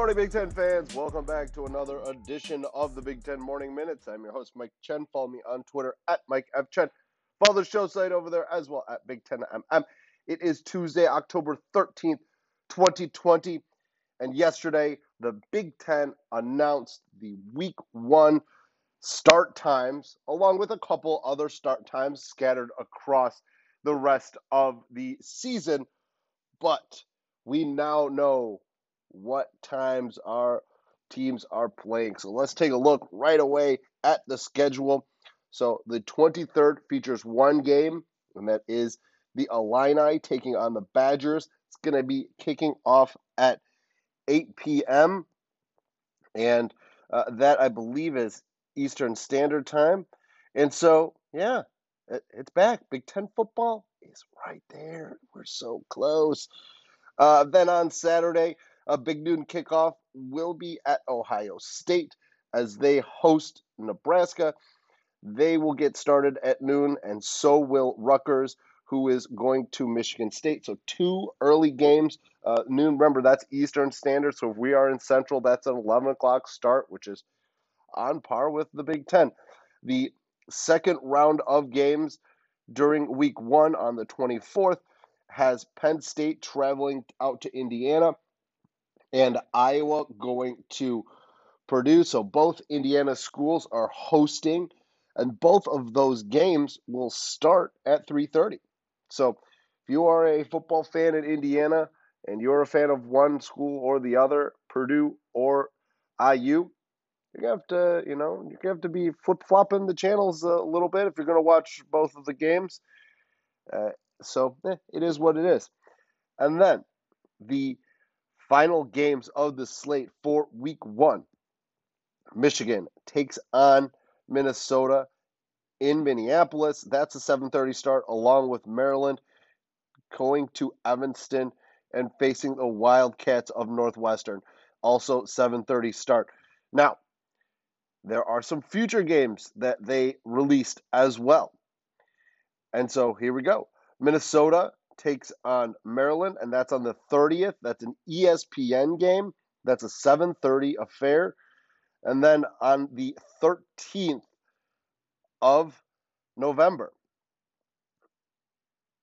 morning, Big Ten fans. Welcome back to another edition of the Big Ten Morning Minutes. I'm your host, Mike Chen. Follow me on Twitter at Mike F. Chen. Follow the show site over there as well at Big Ten MM. It is Tuesday, October 13th, 2020. And yesterday, the Big Ten announced the week one start times, along with a couple other start times scattered across the rest of the season. But we now know what times our teams are playing. So let's take a look right away at the schedule. So the 23rd features one game, and that is the Illini taking on the Badgers. It's going to be kicking off at 8 p.m. And uh, that, I believe, is Eastern Standard Time. And so, yeah, it, it's back. Big Ten football is right there. We're so close. Uh, then on Saturday, a big noon kickoff will be at Ohio State as they host Nebraska. They will get started at noon, and so will Rutgers, who is going to Michigan State. So, two early games. Uh, noon, remember, that's Eastern Standard. So, if we are in Central, that's an 11 o'clock start, which is on par with the Big Ten. The second round of games during week one on the 24th has Penn State traveling out to Indiana and Iowa going to Purdue. So both Indiana schools are hosting, and both of those games will start at 3:30. So if you are a football fan in Indiana and you're a fan of one school or the other, Purdue or IU, you're have to, you know, you're have to be flip flopping the channels a little bit if you're gonna watch both of the games. Uh, so eh, it is what it is. And then the final games of the slate for week one. Michigan takes on Minnesota in Minneapolis. That's a 7:30 start along with Maryland going to Evanston and facing the Wildcats of Northwestern. Also 7:30 start. Now, there are some future games that they released as well. And so here we go. Minnesota takes on Maryland, and that's on the 30th. That's an ESPN game. That's a 7:30 affair. And then on the 13th of November,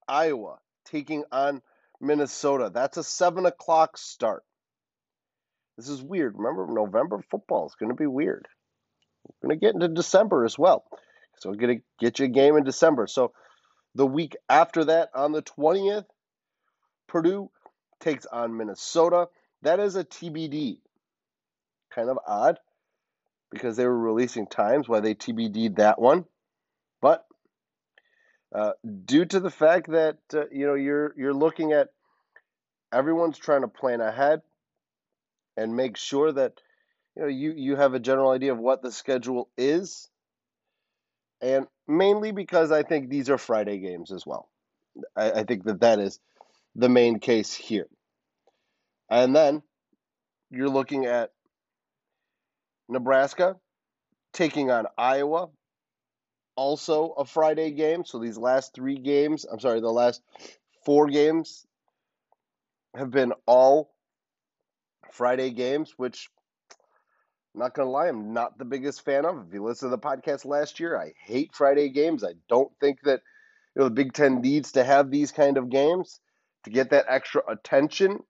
Iowa taking on Minnesota. That's a 7 o'clock start. This is weird. Remember, November football is going to be weird. We're going to get into December as well. So we're going to get you a game in December. So the week after that, on the 20th, Purdue takes on Minnesota. That is a TBD. Kind of odd because they were releasing times why they TBD'd that one. But uh, due to the fact that uh, you know you're you're looking at everyone's trying to plan ahead and make sure that you know you you have a general idea of what the schedule is and mainly because I think these are Friday games as well. I, I think that that is the main case here. And then you're looking at Nebraska taking on Iowa, also a Friday game. So these last three games, I'm sorry, the last four games have been all Friday games, which I'm not gonna lie, I'm not the biggest fan of. If you listen to the podcast last year, I hate Friday games. I don't think that you know the Big Ten needs to have these kind of games to get that extra attention.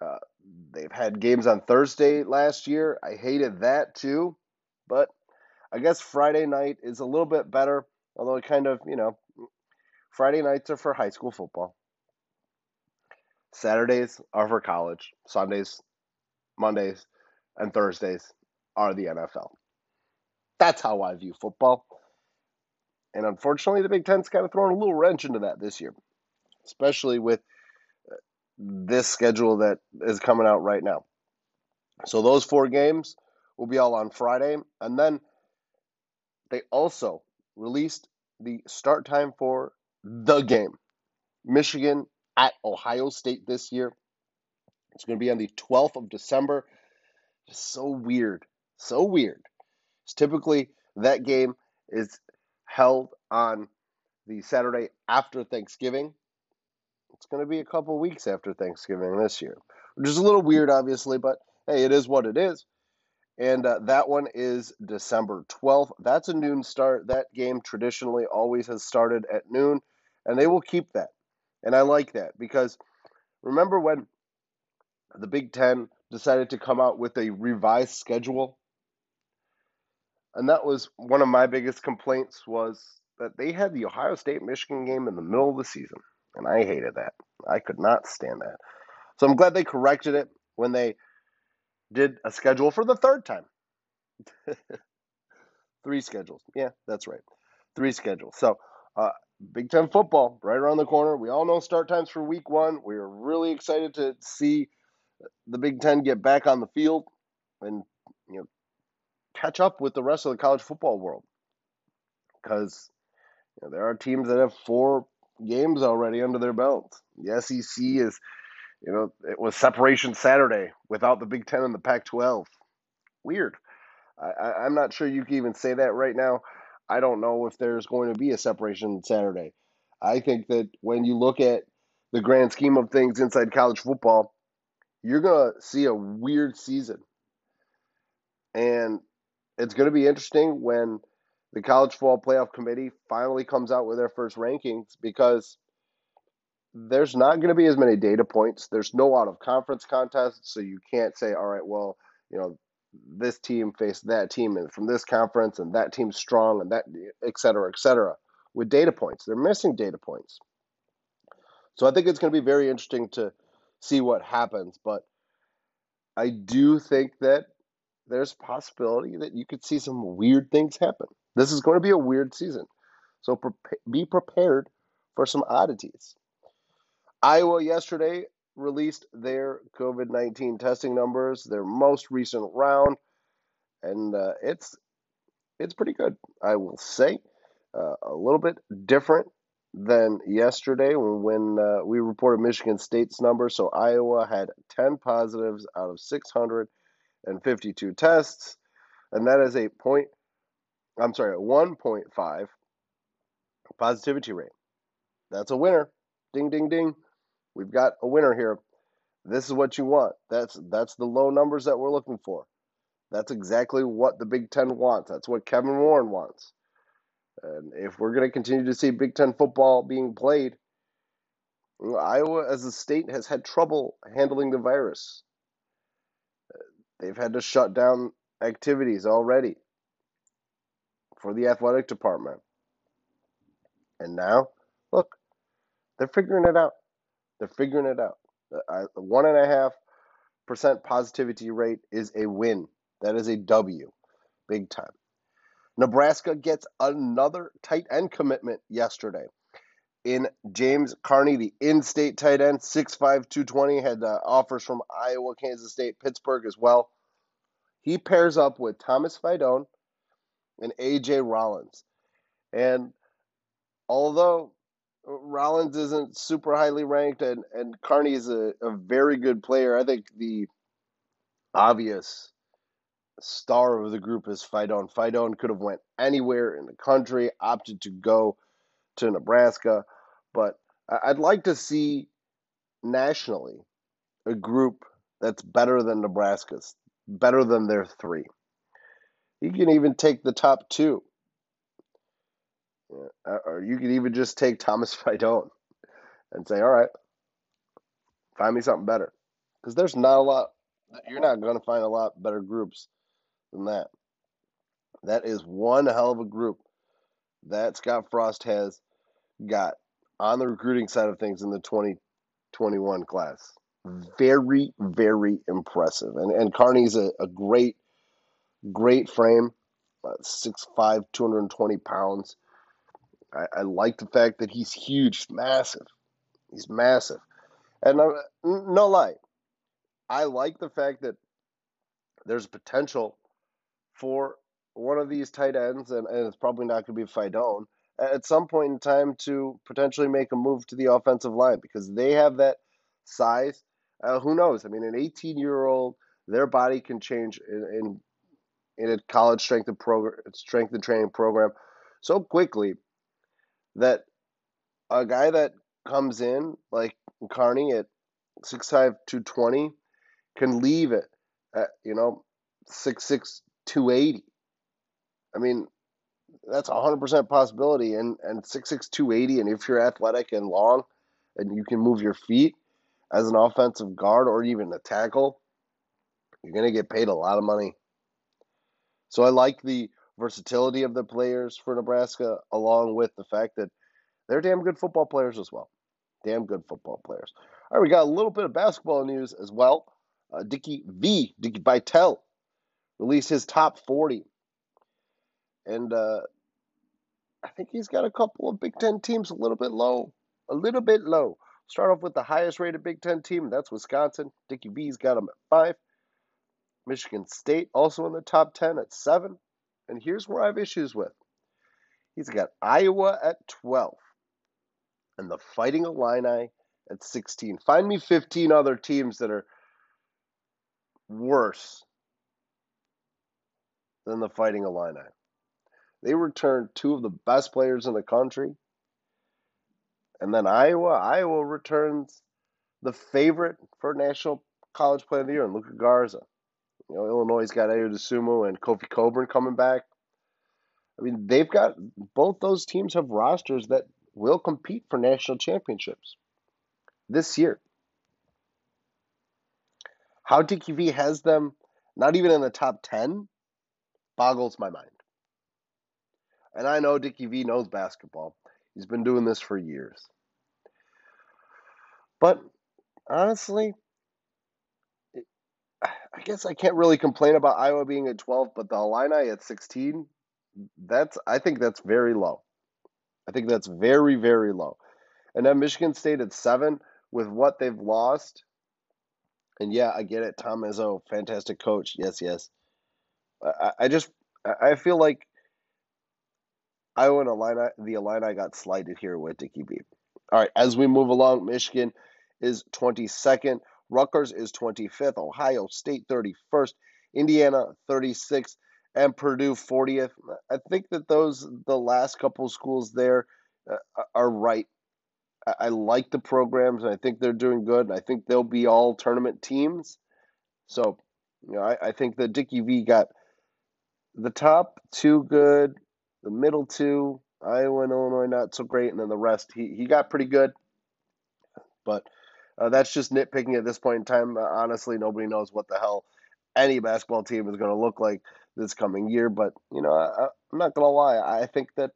Uh, they've had games on Thursday last year. I hated that too, but I guess Friday night is a little bit better. Although it kind of you know, Friday nights are for high school football. Saturdays are for college. Sundays, Mondays and Thursdays are the NFL. That's how I view football. And unfortunately, the Big Ten's kind of thrown a little wrench into that this year, especially with uh, this schedule that is coming out right now. So those four games will be all on Friday. And then they also released the start time for the game Michigan at Ohio State this year. It's going to be on the 12th of December so weird. So weird. It's typically that game is held on the Saturday after Thanksgiving. It's going to be a couple weeks after Thanksgiving this year, which is a little weird, obviously, but hey, it is what it is. And uh, that one is December 12th. That's a noon start. That game traditionally always has started at noon, and they will keep that. And I like that because remember when the Big Ten decided to come out with a revised schedule? And that was one of my biggest complaints was that they had the Ohio State Michigan game in the middle of the season. And I hated that. I could not stand that. So I'm glad they corrected it when they did a schedule for the third time. Three schedules. Yeah, that's right. Three schedules. So, uh, Big Ten football right around the corner. We all know start times for week one. We are really excited to see the Big Ten get back on the field and you know catch up with the rest of the college football world because you know, there are teams that have four games already under their belts. The SEC is, you know, it was separation Saturday without the Big Ten and the Pac 12. Weird. I, am not sure you can even say that right now. I don't know if there's going to be a separation Saturday. I think that when you look at the grand scheme of things inside college football, you're going to see a weird season. And it's going to be interesting when the college football playoff committee finally comes out with their first rankings because there's not going to be as many data points. There's no out of conference contests, so you can't say, all right, well, you know, this team faced that team and from this conference and that team's strong and that et cetera, et cetera, with data points. They're missing data points. So I think it's going to be very interesting to see what happens. But I do think that there's possibility that you could see some weird things happen. This is going to be a weird season. So pre- be prepared for some oddities. Iowa yesterday released their COVID 19 testing numbers, their most recent round, and uh, it's it's pretty good, I will say. Uh, a little bit different than yesterday when, uh, we reported Michigan State's number. So Iowa had 10 positives out of 652 tests, and that is a point. I'm sorry, a 1.5 positivity rate. That's a winner. Ding, ding, ding. We've got a winner here. This is what you want. That's that's the low numbers that we're looking for. That's exactly what the Big Ten wants. That's what Kevin Warren wants. And if we're going to continue to see Big Ten football being played, Iowa as a state has had trouble handling the virus. They've had to shut down activities already for the athletic department. And now, look, they're figuring it out. They're figuring it out. The one and a half percent positivity rate is a win. That is a W, big time. Nebraska gets another tight end commitment yesterday. In James Carnie, the in-state tight end, 6'5", 220, had uh, offers from Iowa, Kansas State, Pittsburgh as well. He pairs up with Thomas Fidone and A.J. Rollins. And although Rollins isn't super highly ranked, and and Carnie is a, a very good player. I think the obvious star of the group is Fidone. Fidone could have went anywhere in the country, opted to go to Nebraska, but I'd like to see nationally a group that's better than Nebraska's, better than their three. You can even take the top two. Or you could even just take Thomas Fidone and say, all right, find me something better. Because there's not a lot, you're not going to find a lot better groups than that. That is one hell of a group that Scott Frost has got on the recruiting side of things in the 2021 class. Very, very impressive. And and Carnie's a, a great, great frame, uh, 6'5", 220 pounds. I, I like the fact that he's huge, massive. He's massive. And uh, no lie, I like the fact that there's potential for one of these tight ends, and, and it's probably not going to be Fidone, at some point in time to potentially make a move to the offensive line because they have that size. Uh, who knows? I mean, an 18 year old, their body can change in, in, in a college strength and program, strength and training program so quickly that a guy that comes in like Carnie at 6'5", 220 can leave it at, you know, 6'6", 280. I mean, that's a 100% possibility. And, and 6'6", 280, and if you're athletic and long and you can move your feet as an offensive guard or even a tackle, you're going to get paid a lot of money. So I like the versatility of the players for Nebraska, along with the fact that they're damn good football players as well. Damn good football players. All right, we got a little bit of basketball news as well. Uh, Dickie V, Dickie Vitale, released his top 40. And uh, I think he's got a couple of Big Ten teams a little bit low. A little bit low. Start off with the highest rated Big Ten team, that's Wisconsin. Dickie V's got them at five. Michigan State also in the top 10 at seven. And here's where I have issues with. He's got Iowa at 12 and the Fighting Illini at 16. Find me 15 other teams that are worse than the Fighting Illini. They returned two of the best players in the country. And then Iowa, Iowa returns the favorite for National College Player of the Year, and Luka Garza. You know, Illinois' got Ayo Dosunmu and Kofi Cockburn coming back. I mean, they've got both those teams have rosters that will compete for national championships this year. How Dickie V has them not even in the top 10 boggles my mind. And I know Dickie V knows basketball. He's been doing this for years. But honestly, I guess I can't really complain about Iowa being at 12, but the Illini at 16, that's I think that's very low. I think that's very, very low. And then Michigan State at seven with what they've lost. And yeah, I get it. Tom Izzo, fantastic coach. Yes, yes. I, I just I feel like Iowa and Illini, the Illini got slighted here with Dickie V. All right, as we move along, Michigan is 22nd, Rutgers is 25th, Ohio State 31st, Indiana 36th, and Purdue 40th. I think that those the last couple schools there uh, are right. I, like the programs, and I think they're doing good. And I think they'll be all tournament teams. So, you know, I, I think that Dickie V got the top two good, the middle two, Iowa and Illinois not so great, and then the rest he he got pretty good. But uh, that's just nitpicking at this point in time. Uh, honestly, nobody knows what the hell any basketball team is going to look like this coming year. But you know, I, am not going to lie. I think that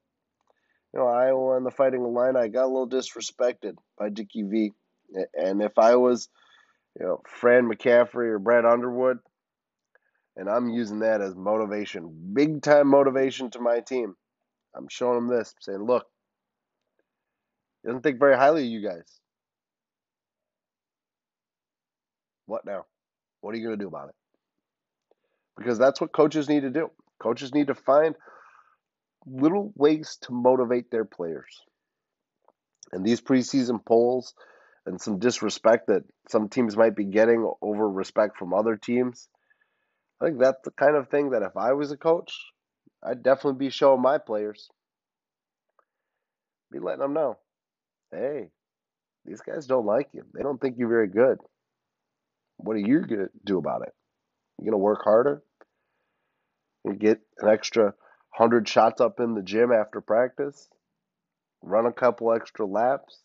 you know Iowa and the Fighting Illini I got a little disrespected by Dickie V. And if I was, you know, Fran McCaffery or Brad Underwood, and I'm using that as motivation, big time motivation to my team. I'm showing them this, saying, look, he doesn't think very highly of you guys. What now? What are you going to do about it? Because that's what coaches need to do. Coaches need to find little ways to motivate their players. And these preseason polls and some disrespect that some teams might be getting over respect from other teams, I think that's the kind of thing that if I was a coach, I'd definitely be showing my players. Be letting them know, hey, these guys don't like you. They don't think you're very good. What are you going to do about it? You're going to work harder and get an extra 100 shots up in the gym after practice? Run a couple extra laps?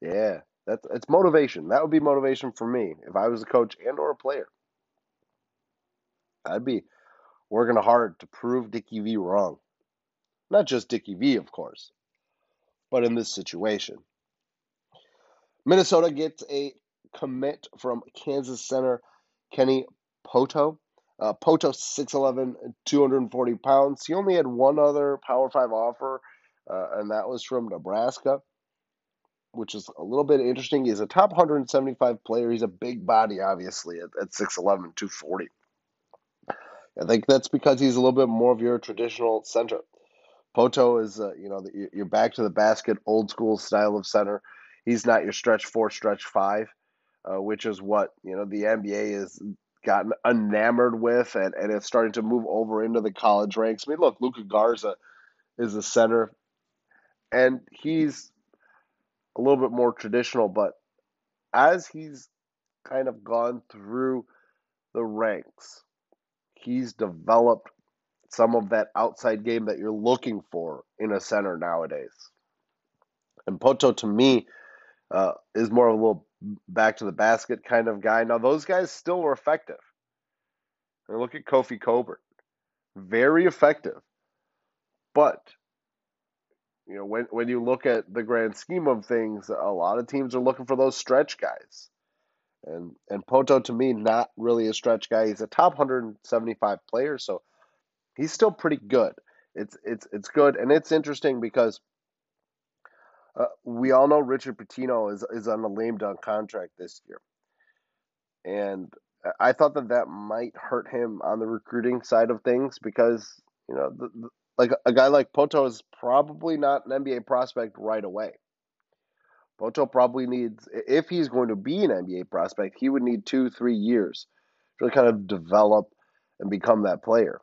Yeah, that's it's motivation. That would be motivation for me if I was a coach and or a player. I'd be working hard to prove Dickie V wrong. Not just Dickie V, of course, but in this situation. Minnesota gets a commit from Kansas center Kenny Poto. Uh, Pohto, 6'11, 240 pounds. He only had one other Power 5 offer, uh, and that was from Nebraska, which is a little bit interesting. He's a top 175 player. He's a big body, obviously, at, at 6'11, 240. I think that's because he's a little bit more of your traditional center. Poto is, uh, you know, you're back to the basket, old school style of center. He's not your stretch four, stretch five uh, which is what you know the NBA has gotten enamored with, and, and it's starting to move over into the college ranks. I mean, look, Luka Garza is a center, and he's a little bit more traditional, but as he's kind of gone through the ranks, he's developed some of that outside game that you're looking for in a center nowadays. And Poto, to me, uh, is more of a little back to the basket kind of guy. Now, those guys still were effective. And look at Kofi Cockburn. Very effective. But, you know, when, when you look at the grand scheme of things, a lot of teams are looking for those stretch guys. And and Poto to me not really a stretch guy. He's a top 175 player, so he's still pretty good. It's it's it's good and it's interesting because uh, we all know Richard Pitino is is on a lame dunk contract this year, and I thought that that might hurt him on the recruiting side of things because you know the, the, like a guy like Poto is probably not an NBA prospect right away. Poto probably needs if he's going to be an NBA prospect, he would need two three years to really kind of develop and become that player.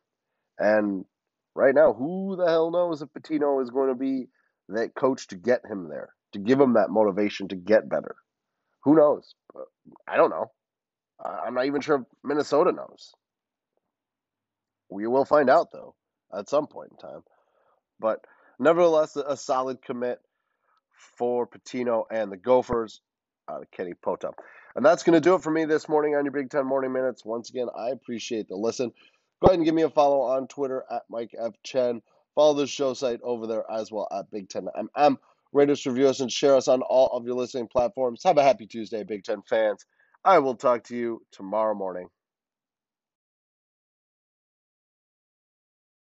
And right now, who the hell knows if Pitino is going to be that coach to get him there, to give him that motivation to get better. Who knows? Uh, I don't know. I'm not even sure if Minnesota knows. We will find out, though, at some point in time. But nevertheless, a solid commit for Pitino and the Gophers out of Kenny Poto. And that's going to do it for me this morning on your Big Ten Morning Minutes. Once again, I appreciate the listen. Go ahead and give me a follow on Twitter at Mike F. Chen. Follow the show site over there as well at Big Ten MM. Rate us, review us, and share us on all of your listening platforms. Have a happy Tuesday, Big Ten fans. I will talk to you tomorrow morning.